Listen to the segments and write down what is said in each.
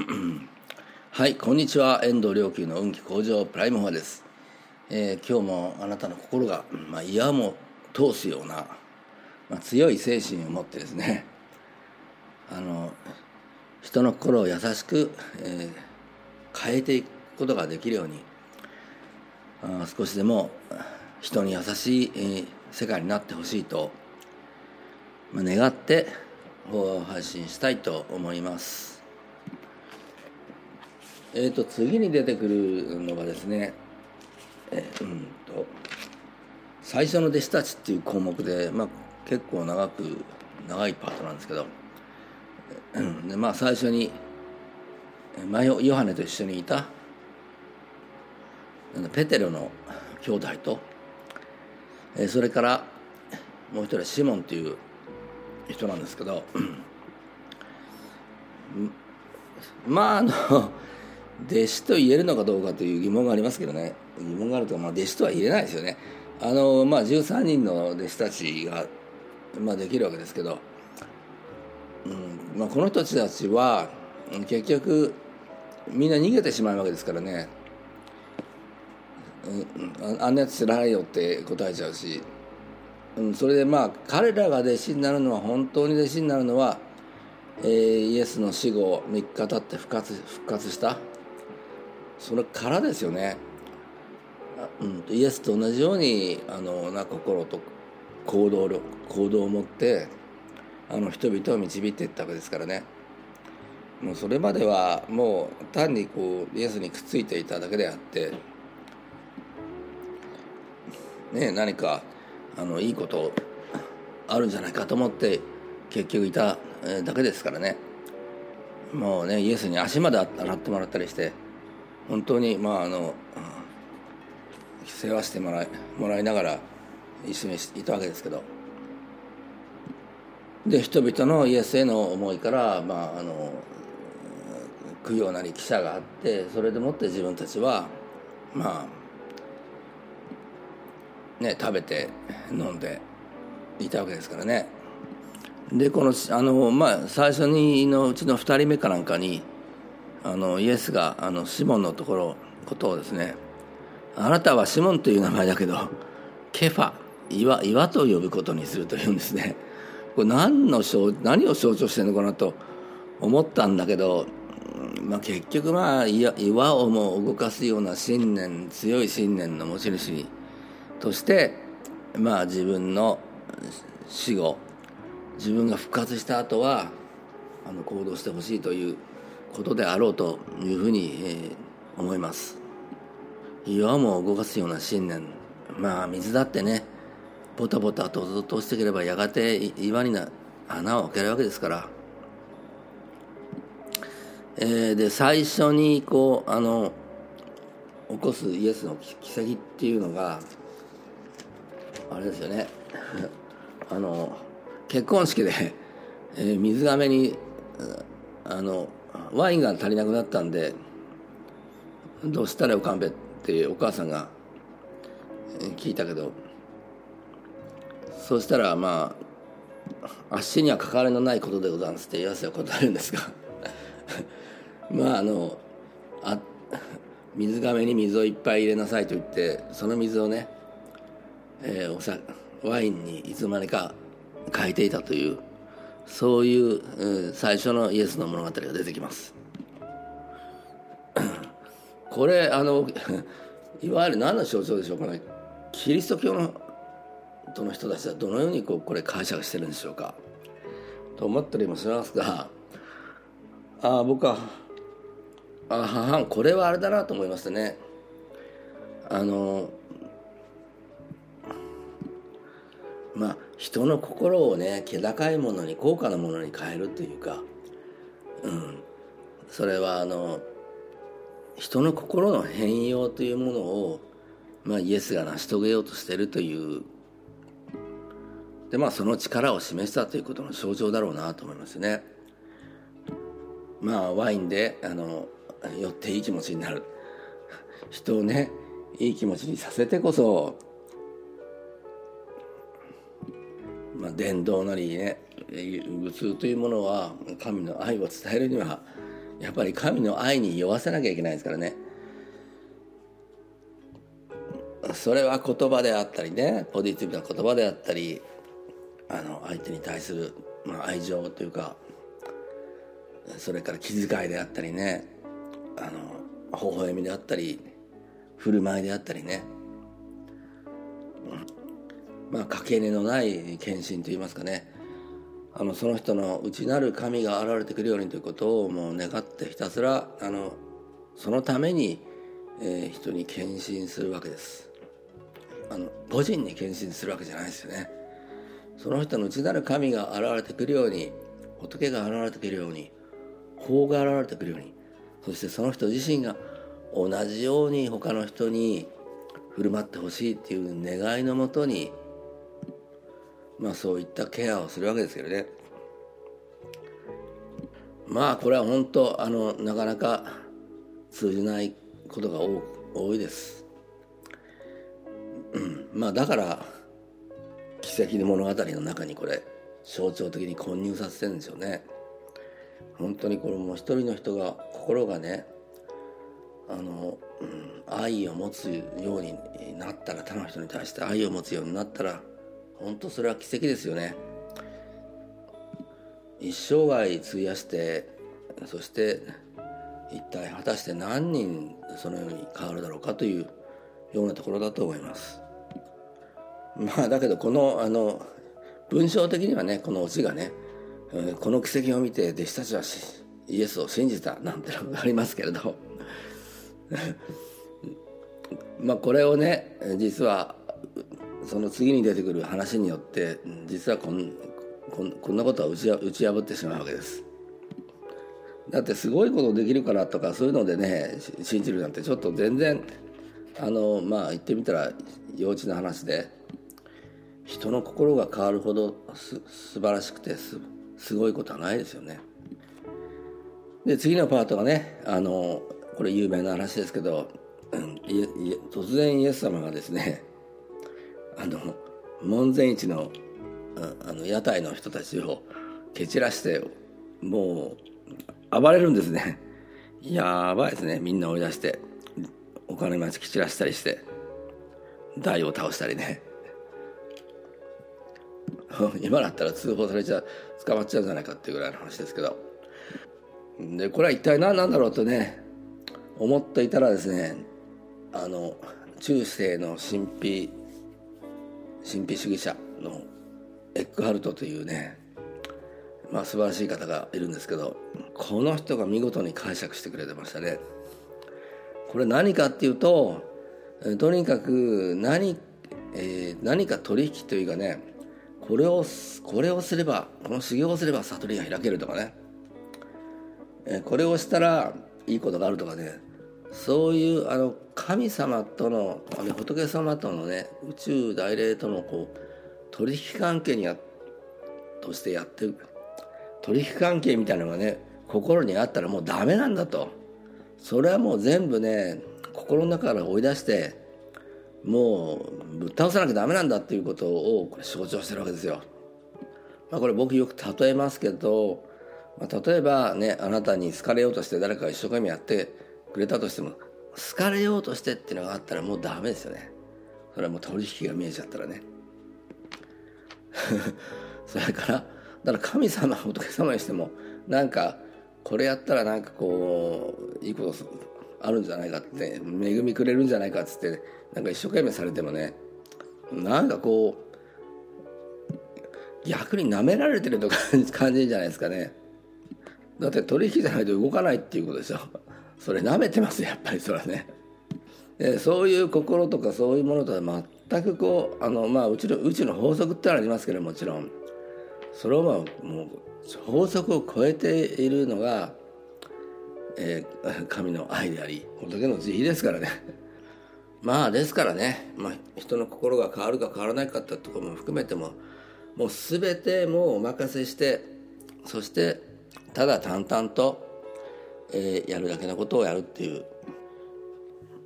はいこんにちは。遠藤良久の運気向上プライムフォアです、えー、今日もあなたの心が、まあ、嫌も通すような、まあ、強い精神を持ってですね あの人の心を優しく、えー、変えていくことができるようにあ少しでも人に優しい、えー、世界になってほしいと、まあ、願って配信したいと思います。え、ー、と次に出てくるのがですねえー、うんと最初の弟子たちっていう項目で、まあ、結構長く長いパートなんですけど、うん、でまあ最初に、まあ、ヨハネと一緒にいたペテロの兄弟と、えー、それからもう一人はシモンという人なんですけどまああの弟子と言えるのかどうかという疑問がありますけどね。疑問があるとまあ弟子とは言えないですよね。あのまあ13人の弟子たちが、まあ、できるわけですけど、うんまあ、この人たちは結局みんな逃げてしまうわけですからね、うん、あんなやつ知らないよって答えちゃうし。うん、それでまあ彼らが弟子になるのは本当に弟子になるのは、えー、イエスの死後3日経って復活復活した。それからですよね、うん、イエスと同じようにあのな心と行動力行動を持ってあの人々を導いていったわけですからね。もうそれまではもう単にこうイエスにくっついていただけであってね何かあのいいことあるんじゃないかと思って結局いただけですからね。もうねイエスに足まで洗ってもらったりして本当にまああの世話してもらいもらいながら一緒にいたわけですけど。で人々のイエスへの思いからまああの供養なり記者があってそれでもって自分たちはまあね、食べて飲んでいたわけですからね。でこのあの、まあ、最初にのうちの2人目かなんかにあのイエスがあのシモンのところことをですねあなたはシモンという名前だけどケファ岩岩と呼ぶことにするというんですね。これ何の何を象徴してるのかなと思ったんだけど、まあ、結局まあ岩をも動かすような信念強い信念の持ち主としてまあ自分の死後自分が復活した後はあの行動してほしいということであろうというふうに、えー、思います。岩も動かすような信念。まあ水だってねポタポタと通していければやがて岩にな穴を開けるわけですから、えー、で最初にこうあの起こすイエスの奇跡っていうのがあれですよね。あの結婚式で、えー、水がめにあのワインが足りなくなったんで「どうしたらよかんべ」ってお母さんが聞いたけどそうしたらまあ「あっしには関わりのないことでございます」って言わせは答えるんですが まああのあ水がめに水をいっぱい入れなさいと言ってその水をねえー、おさワインにいつまでか変えていたというそういう、えー、最初のイエスの物語が出てきます。これあの いわゆる何の象徴でしょうかね。キリスト教のとの人たちはどのようにこうこれ解釈してるんでしょうか。と思ったりもしますがあ僕はあははこれはあれだなと思いましたね。あのまあ人の心をね気高いものに高価なものに変えるというか、うん、それはあの人の心の変容というものを、まあ、イエスが成し遂げようとしてるというでまあその力を示したということの象徴だろうなと思いますね。まあワインであの酔っていい気持ちになる人をねいい気持ちにさせてこそまあ、伝道なりね仏というものは神の愛を伝えるにはやっぱり神の愛に酔わせなきゃいけないですからね。それは言葉であったりねポジティブな言葉であったりあの相手に対する、まあ、愛情というかそれから気遣いであったりねあの微笑みであったり振る舞いであったりね、まあかけねのない献身といいますかね。あのその人の内なる神が現れてくるようにということをもう願ってひたすらあのそのために、えー、人に献身するわけです。あの個人に献身するわけじゃないですよね。その人の内なる神が現れてくるように仏が現れてくるように法が現れてくるようにそしてその人自身が同じように他の人に振る舞ってほしいっていう願いのもとにまあそういったケアをするわけですけどね。まあこれは本当あのなかなか通じないことが多いです、うん、まあだから奇跡の物語の中にこれ象徴的に混入させてるんですよね。本当にこれも一人の人が心がねあの、うん、愛を持つようになったら他の人に対して愛を持つようになったら本当それは奇跡ですよね。一生涯費やしてそして一体果たして何人そのように変わるだろうかというようなところだと思います。まあだけどこのあの文章的にはねこのオチがねこの奇跡を見て弟子たちはイエスを信じたなんてのがありますけれど。まあこれをね実はその次に出てくる話によって実はこんこんこんなことは打ち打ち破ってしまうわけです。だってすごいことできるからとかそういうのでね信じるなんてちょっと全然あのまあ言ってみたら幼稚な話で人の心が変わるほどす素晴らしくてすすごいことはないですよね。で次のパートがねあのこれ有名な話ですけど、うん、突然イエス様がですねあの門前市のあの屋台の人たちを蹴散らしてもう暴れるんですね。やばいですね。みんな追い出してお金待ち蹴散らしたりして台を倒したりね。今だったら通報されちゃ捕まっちゃうんじゃないかっていうぐらいの話ですけど。でこれは一体何なんだろうとね思っていたらですねあの中世の神秘神秘主義者のエッグハルトというねまあ素晴らしい方がいるんですけどこの人が見事に解釈してくれてましたね。これ何かっていうととにかく何,、えー、何か取引というかねこれをこれをすればこの修行をすれば悟りが開けるとかね、えー、これをしたらいいことがあるとかね。そういうあの神様との仏様とのね宇宙大霊とのこう取引関係にやとしてやってる取引関係みたいなのがね心にあったらもうダメなんだとそれはもう全部ね心の中から追い出してもうぶっ倒さなきゃダメなんだっていうことをこれ象徴してるわけですよ。まあ、これ僕よく例えますけど、まあ、例えばねあなたに好かれようとして誰かが一生懸命やってくれたとしても好かれようとしてっていうのがあったらもうダメですよね。それはもう取引が見えちゃったらね。それからだから神様仏様にしてもなんかこれやったらなんかこういいことあるんじゃないかって恵みくれるんじゃないかっつって、なんか一生懸命されてもねなんかこう逆に舐められてると感じるんじゃないですかね。だって取引じゃないと動かないっていうことでしょ。それ舐めてますやっぱりそれはね。でそういう心とかそういうものとは全くこうあのまあうちの宇宙の法則ってのはありますけどもちろん。それをまあもう法則を超えているのが、えー、神の愛であり仏の慈悲ですからね。まあですからね、まあ、人の心が変わるか変わらないかってところも含めてももう全てもうお任せしてそしてただ淡々とえー、やるだけのことをやるっていう、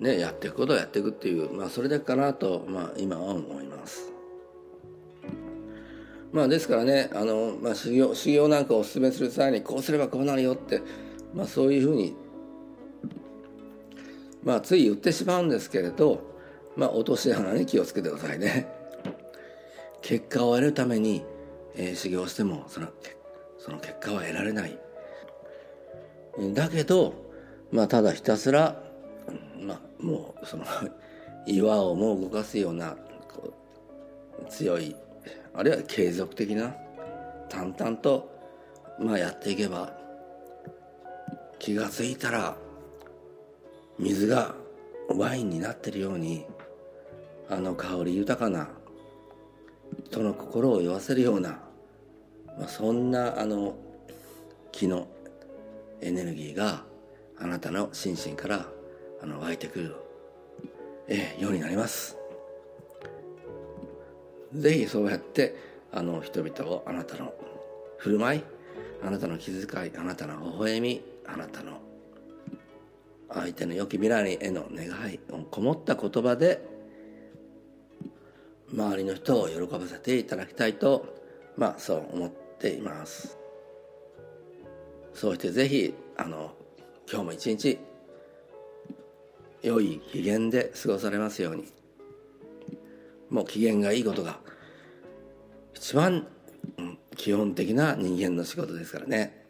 ね、やっていくことをやっていくっていう、まあ、それだけかなと、まあ、今は思います。まあ、ですからねあの、まあ、修行修行なんかをお勧めする際にこうすればこうなるよってまあ、そういうふうに、まあ、つい言ってしまうんですけれど、まあ、落とし穴に気をつけてくださいね。結果を得るために、えー、修行してもそのその結果は得られない。だけど、まあ、ただひたすら、まあ、もうその 岩をもう動かすような強いあるいは継続的な淡々と、まあ、やっていけば気が付いたら水がワインになってるようにあの香り豊かな人の心を酔わせるような、まあ、そんなあの気のエネルギーがあなたの心身からあの湧いてくる、えようになります。ぜひそうやってあの人々をあなたの振る舞いあなたの気遣いあなたの微笑みあなたの相手の良き未来への願いをこもった言葉で周りの人を喜ばせていただきたいとまあそう思っています。そしてぜひあの今日も一日良い機嫌で過ごされますように。もう機嫌がいいことが一番基本的な人間の仕事ですからね。